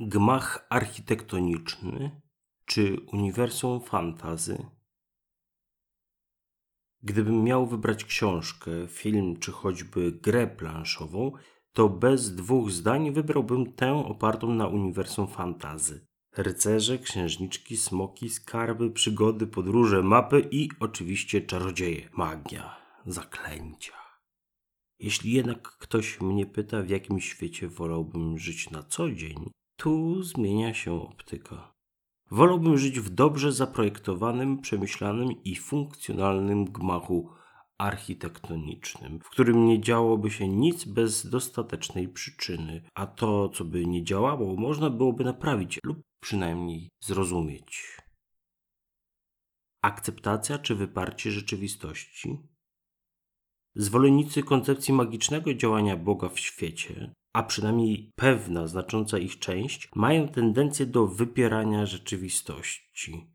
Gmach architektoniczny czy uniwersum fantazy? Gdybym miał wybrać książkę, film czy choćby grę planszową, to bez dwóch zdań wybrałbym tę opartą na uniwersum fantazy. Rycerze, księżniczki, smoki, skarby, przygody, podróże, mapy i oczywiście czarodzieje, magia, zaklęcia. Jeśli jednak ktoś mnie pyta, w jakim świecie wolałbym żyć na co dzień, tu zmienia się optyka. Wolałbym żyć w dobrze zaprojektowanym, przemyślanym i funkcjonalnym gmachu architektonicznym, w którym nie działoby się nic bez dostatecznej przyczyny, a to, co by nie działało, można byłoby naprawić lub przynajmniej zrozumieć. Akceptacja czy wyparcie rzeczywistości? Zwolennicy koncepcji magicznego działania Boga w świecie a przynajmniej pewna, znacząca ich część, mają tendencję do wypierania rzeczywistości.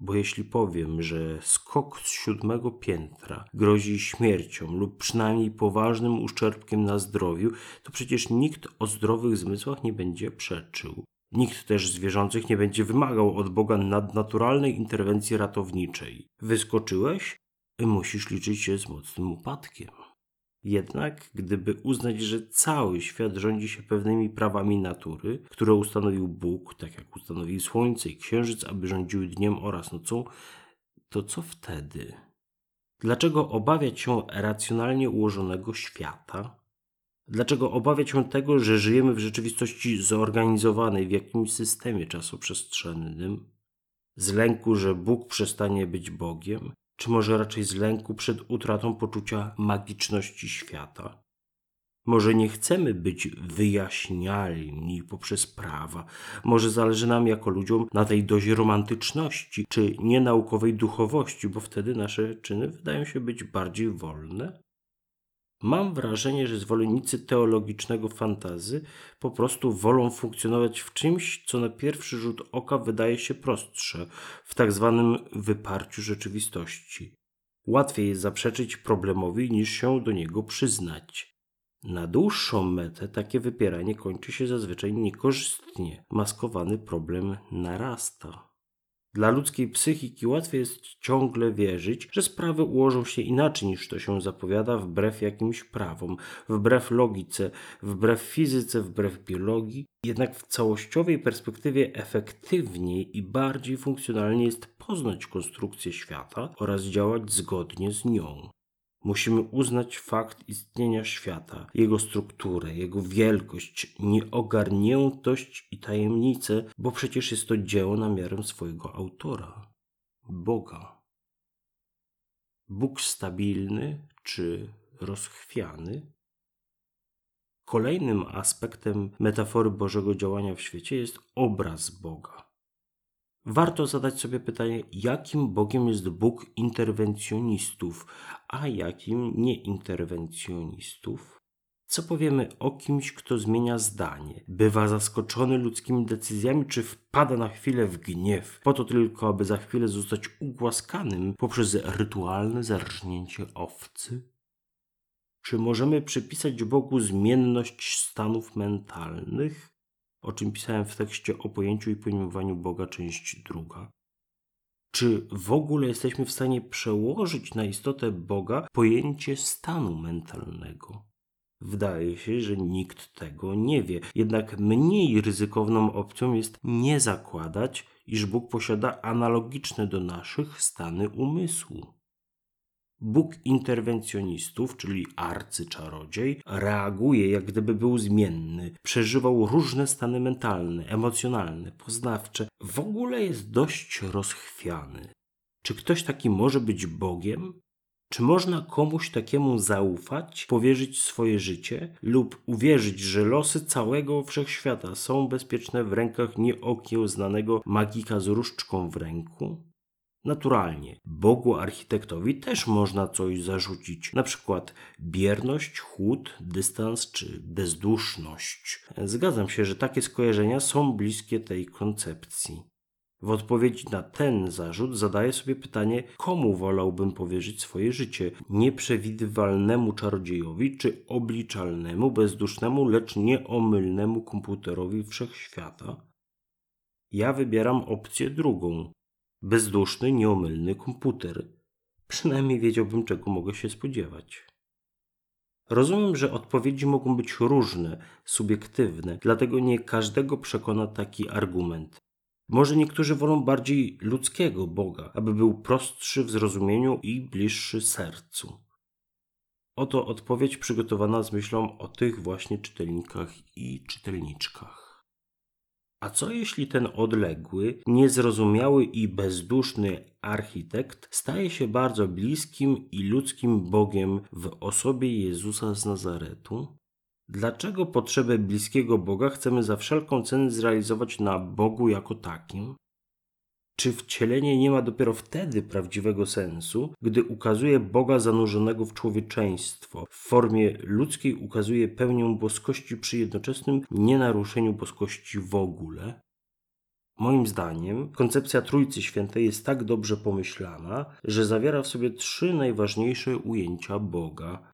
Bo jeśli powiem, że skok z siódmego piętra grozi śmiercią lub przynajmniej poważnym uszczerbkiem na zdrowiu, to przecież nikt o zdrowych zmysłach nie będzie przeczył. Nikt też z wierzących nie będzie wymagał od Boga nadnaturalnej interwencji ratowniczej. Wyskoczyłeś? Musisz liczyć się z mocnym upadkiem. Jednak, gdyby uznać, że cały świat rządzi się pewnymi prawami natury, które ustanowił Bóg, tak jak ustanowił Słońce i Księżyc, aby rządziły dniem oraz nocą, to co wtedy? Dlaczego obawiać się racjonalnie ułożonego świata? Dlaczego obawiać się tego, że żyjemy w rzeczywistości zorganizowanej w jakimś systemie czasoprzestrzennym? Z lęku, że Bóg przestanie być Bogiem? Czy może raczej z lęku przed utratą poczucia magiczności świata. Może nie chcemy być wyjaśnialni poprzez prawa, może zależy nam jako ludziom na tej dozie romantyczności czy nienaukowej duchowości, bo wtedy nasze czyny wydają się być bardziej wolne? Mam wrażenie, że zwolennicy teologicznego fantazy po prostu wolą funkcjonować w czymś, co na pierwszy rzut oka wydaje się prostsze, w tak zwanym wyparciu rzeczywistości. Łatwiej jest zaprzeczyć problemowi niż się do niego przyznać. Na dłuższą metę takie wypieranie kończy się zazwyczaj niekorzystnie. Maskowany problem narasta. Dla ludzkiej psychiki łatwiej jest ciągle wierzyć, że sprawy ułożą się inaczej niż to się zapowiada, wbrew jakimś prawom, wbrew logice, wbrew fizyce, wbrew biologii. Jednak w całościowej perspektywie efektywniej i bardziej funkcjonalnie jest poznać konstrukcję świata oraz działać zgodnie z nią. Musimy uznać fakt istnienia świata, jego strukturę, jego wielkość, nieogarniętość i tajemnicę, bo przecież jest to dzieło na miarę swojego autora Boga. Bóg stabilny czy rozchwiany? Kolejnym aspektem metafory Bożego działania w świecie jest obraz Boga. Warto zadać sobie pytanie, jakim Bogiem jest Bóg interwencjonistów, a jakim nieinterwencjonistów? Co powiemy o kimś, kto zmienia zdanie, bywa zaskoczony ludzkimi decyzjami, czy wpada na chwilę w gniew, po to tylko, aby za chwilę zostać ugłaskanym poprzez rytualne zarżnięcie owcy? Czy możemy przypisać Bogu zmienność stanów mentalnych? O czym pisałem w tekście o pojęciu i pojmowaniu Boga, część druga. Czy w ogóle jesteśmy w stanie przełożyć na istotę Boga pojęcie stanu mentalnego? Wydaje się, że nikt tego nie wie. Jednak mniej ryzykowną opcją jest nie zakładać, iż Bóg posiada analogiczne do naszych stany umysłu. Bóg interwencjonistów, czyli arcyczarodziej, reaguje jak gdyby był zmienny, przeżywał różne stany mentalne, emocjonalne, poznawcze, w ogóle jest dość rozchwiany. Czy ktoś taki może być Bogiem? Czy można komuś takiemu zaufać, powierzyć swoje życie lub uwierzyć, że losy całego wszechświata są bezpieczne w rękach nieokiełznanego magika z różdżką w ręku? Naturalnie, Bogu architektowi też można coś zarzucić, na przykład bierność, chłód, dystans czy bezduszność. Zgadzam się, że takie skojarzenia są bliskie tej koncepcji. W odpowiedzi na ten zarzut zadaję sobie pytanie, komu wolałbym powierzyć swoje życie: nieprzewidywalnemu czarodziejowi czy obliczalnemu, bezdusznemu, lecz nieomylnemu komputerowi wszechświata? Ja wybieram opcję drugą. Bezduszny, nieomylny komputer. Przynajmniej wiedziałbym, czego mogę się spodziewać. Rozumiem, że odpowiedzi mogą być różne, subiektywne, dlatego nie każdego przekona taki argument. Może niektórzy wolą bardziej ludzkiego Boga, aby był prostszy w zrozumieniu i bliższy sercu. Oto odpowiedź przygotowana z myślą o tych właśnie czytelnikach i czytelniczkach. A co jeśli ten odległy, niezrozumiały i bezduszny architekt staje się bardzo bliskim i ludzkim Bogiem w osobie Jezusa z Nazaretu? Dlaczego potrzebę bliskiego Boga chcemy za wszelką cenę zrealizować na Bogu jako takim? Czy wcielenie nie ma dopiero wtedy prawdziwego sensu, gdy ukazuje Boga zanurzonego w człowieczeństwo, w formie ludzkiej ukazuje pełnię boskości przy jednoczesnym nienaruszeniu boskości w ogóle? Moim zdaniem koncepcja Trójcy Świętej jest tak dobrze pomyślana, że zawiera w sobie trzy najważniejsze ujęcia Boga.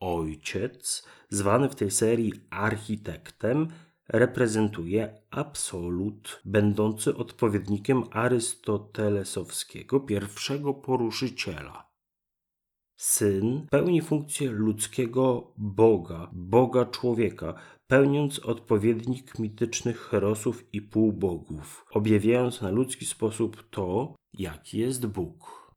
Ojciec, zwany w tej serii architektem, reprezentuje absolut, będący odpowiednikiem arystotelesowskiego pierwszego poruszyciela. Syn pełni funkcję ludzkiego Boga, Boga człowieka, pełniąc odpowiednik mitycznych herosów i półbogów, objawiając na ludzki sposób to, jaki jest Bóg.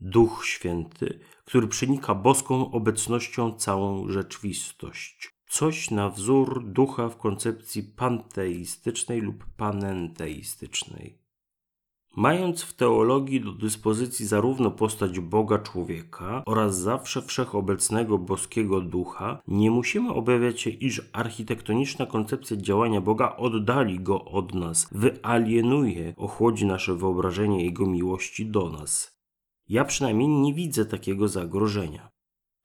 Duch Święty, który przenika boską obecnością całą rzeczywistość. Coś na wzór ducha w koncepcji panteistycznej lub panenteistycznej. Mając w teologii do dyspozycji zarówno postać Boga człowieka oraz zawsze wszechobecnego boskiego ducha, nie musimy obawiać się, iż architektoniczna koncepcja działania Boga oddali go od nas, wyalienuje, ochłodzi nasze wyobrażenie Jego miłości do nas. Ja przynajmniej nie widzę takiego zagrożenia.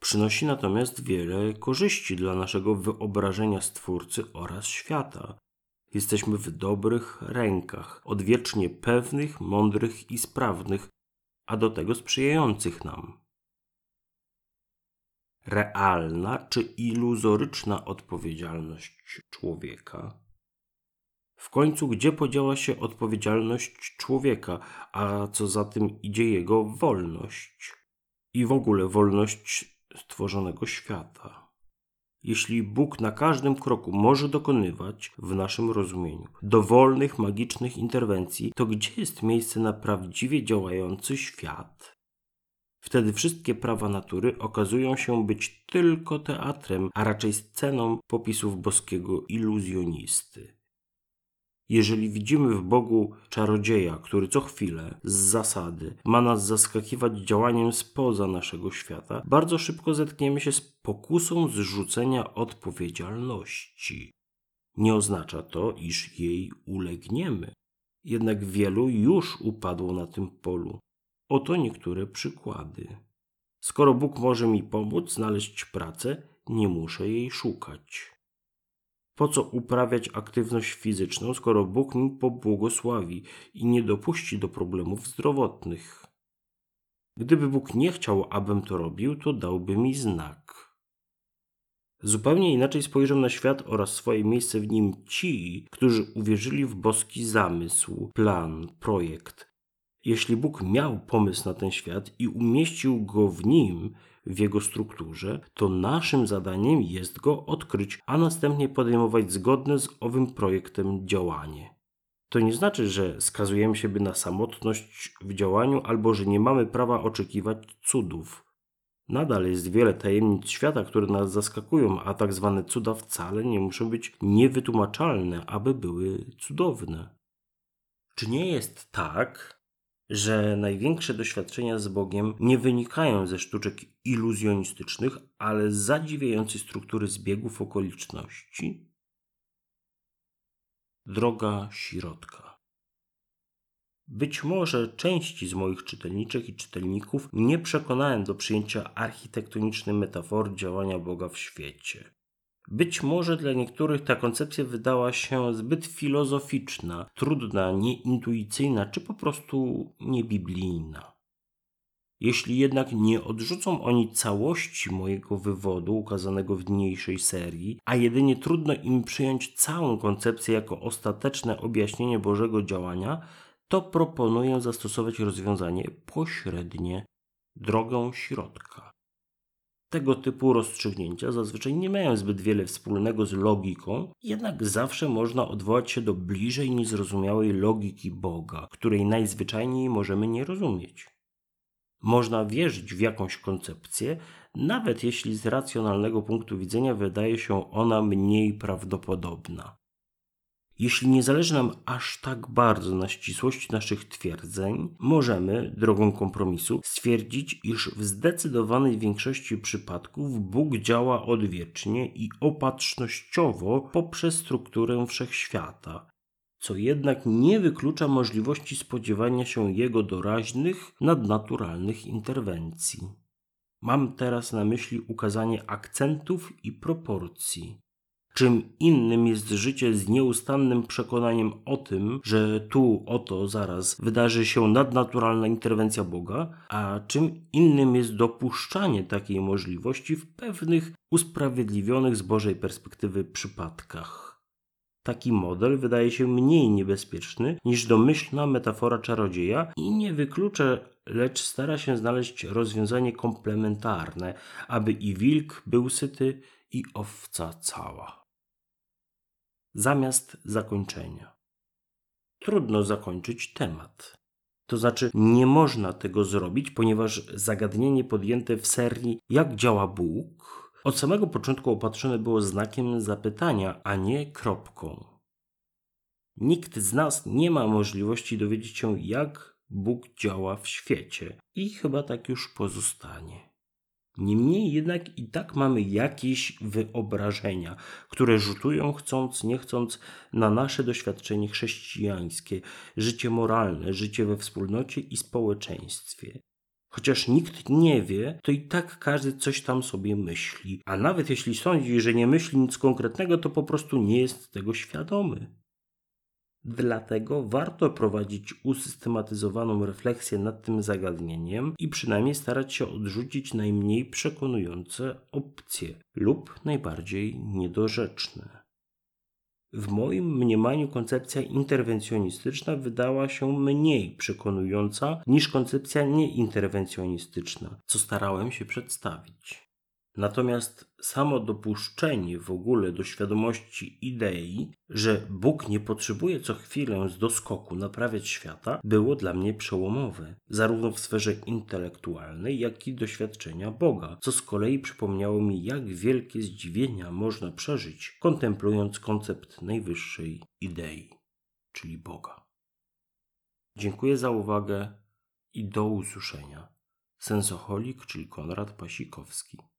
Przynosi natomiast wiele korzyści dla naszego wyobrażenia Stwórcy oraz świata. Jesteśmy w dobrych rękach, odwiecznie pewnych, mądrych i sprawnych, a do tego sprzyjających nam. Realna czy iluzoryczna odpowiedzialność człowieka? W końcu, gdzie podziała się odpowiedzialność człowieka, a co za tym idzie jego wolność? I w ogóle wolność stworzonego świata jeśli Bóg na każdym kroku może dokonywać, w naszym rozumieniu, dowolnych magicznych interwencji, to gdzie jest miejsce na prawdziwie działający świat? Wtedy wszystkie prawa natury okazują się być tylko teatrem, a raczej sceną popisów boskiego iluzjonisty. Jeżeli widzimy w Bogu czarodzieja, który co chwilę, z zasady, ma nas zaskakiwać działaniem spoza naszego świata, bardzo szybko zetkniemy się z pokusą zrzucenia odpowiedzialności. Nie oznacza to, iż jej ulegniemy. Jednak wielu już upadło na tym polu. Oto niektóre przykłady. Skoro Bóg może mi pomóc znaleźć pracę, nie muszę jej szukać. Po co uprawiać aktywność fizyczną, skoro Bóg mi pobłogosławi i nie dopuści do problemów zdrowotnych? Gdyby Bóg nie chciał, abym to robił, to dałby mi znak. Zupełnie inaczej spojrzą na świat oraz swoje miejsce w nim ci, którzy uwierzyli w boski zamysł, plan, projekt. Jeśli Bóg miał pomysł na ten świat i umieścił go w nim, w jego strukturze, to naszym zadaniem jest go odkryć, a następnie podejmować zgodne z owym projektem działanie. To nie znaczy, że skazujemy siebie na samotność w działaniu albo że nie mamy prawa oczekiwać cudów. Nadal jest wiele tajemnic świata, które nas zaskakują, a tak zwane cuda wcale nie muszą być niewytłumaczalne, aby były cudowne. Czy nie jest tak, że największe doświadczenia z Bogiem nie wynikają ze sztuczek iluzjonistycznych, ale z zadziwiającej struktury zbiegów okoliczności? Droga środka. Być może części z moich czytelniczek i czytelników nie przekonałem do przyjęcia architektonicznej metafory działania Boga w świecie. Być może dla niektórych ta koncepcja wydała się zbyt filozoficzna, trudna, nieintuicyjna czy po prostu niebiblijna. Jeśli jednak nie odrzucą oni całości mojego wywodu ukazanego w niniejszej serii, a jedynie trudno im przyjąć całą koncepcję jako ostateczne objaśnienie Bożego działania, to proponuję zastosować rozwiązanie pośrednie, drogę środka. Tego typu rozstrzygnięcia zazwyczaj nie mają zbyt wiele wspólnego z logiką, jednak zawsze można odwołać się do bliżej niezrozumiałej logiki Boga, której najzwyczajniej możemy nie rozumieć. Można wierzyć w jakąś koncepcję, nawet jeśli z racjonalnego punktu widzenia wydaje się ona mniej prawdopodobna. Jeśli nie zależy nam aż tak bardzo na ścisłości naszych twierdzeń, możemy, drogą kompromisu, stwierdzić, iż w zdecydowanej większości przypadków Bóg działa odwiecznie i opatrznościowo poprzez strukturę wszechświata, co jednak nie wyklucza możliwości spodziewania się jego doraźnych, nadnaturalnych interwencji. Mam teraz na myśli ukazanie akcentów i proporcji. Czym innym jest życie z nieustannym przekonaniem o tym, że tu, oto, zaraz wydarzy się nadnaturalna interwencja Boga, a czym innym jest dopuszczanie takiej możliwości w pewnych usprawiedliwionych z Bożej perspektywy przypadkach. Taki model wydaje się mniej niebezpieczny niż domyślna metafora czarodzieja i nie wyklucza, lecz stara się znaleźć rozwiązanie komplementarne, aby i wilk był syty, i owca cała. Zamiast zakończenia. Trudno zakończyć temat. To znaczy, nie można tego zrobić, ponieważ zagadnienie podjęte w serii Jak działa Bóg od samego początku opatrzone było znakiem zapytania, a nie kropką. Nikt z nas nie ma możliwości dowiedzieć się, jak Bóg działa w świecie, i chyba tak już pozostanie. Niemniej jednak i tak mamy jakieś wyobrażenia, które rzutują chcąc, nie chcąc na nasze doświadczenie chrześcijańskie, życie moralne, życie we wspólnocie i społeczeństwie. Chociaż nikt nie wie, to i tak każdy coś tam sobie myśli. A nawet jeśli sądzi, że nie myśli nic konkretnego, to po prostu nie jest tego świadomy. Dlatego warto prowadzić usystematyzowaną refleksję nad tym zagadnieniem i przynajmniej starać się odrzucić najmniej przekonujące opcje lub najbardziej niedorzeczne. W moim mniemaniu koncepcja interwencjonistyczna wydała się mniej przekonująca niż koncepcja nieinterwencjonistyczna, co starałem się przedstawić. Natomiast samo dopuszczenie w ogóle do świadomości idei, że Bóg nie potrzebuje co chwilę z doskoku naprawiać świata, było dla mnie przełomowe, zarówno w sferze intelektualnej, jak i doświadczenia Boga, co z kolei przypomniało mi, jak wielkie zdziwienia można przeżyć, kontemplując koncept najwyższej idei, czyli Boga. Dziękuję za uwagę i do usłyszenia. Sensoholik, czyli Konrad Pasikowski.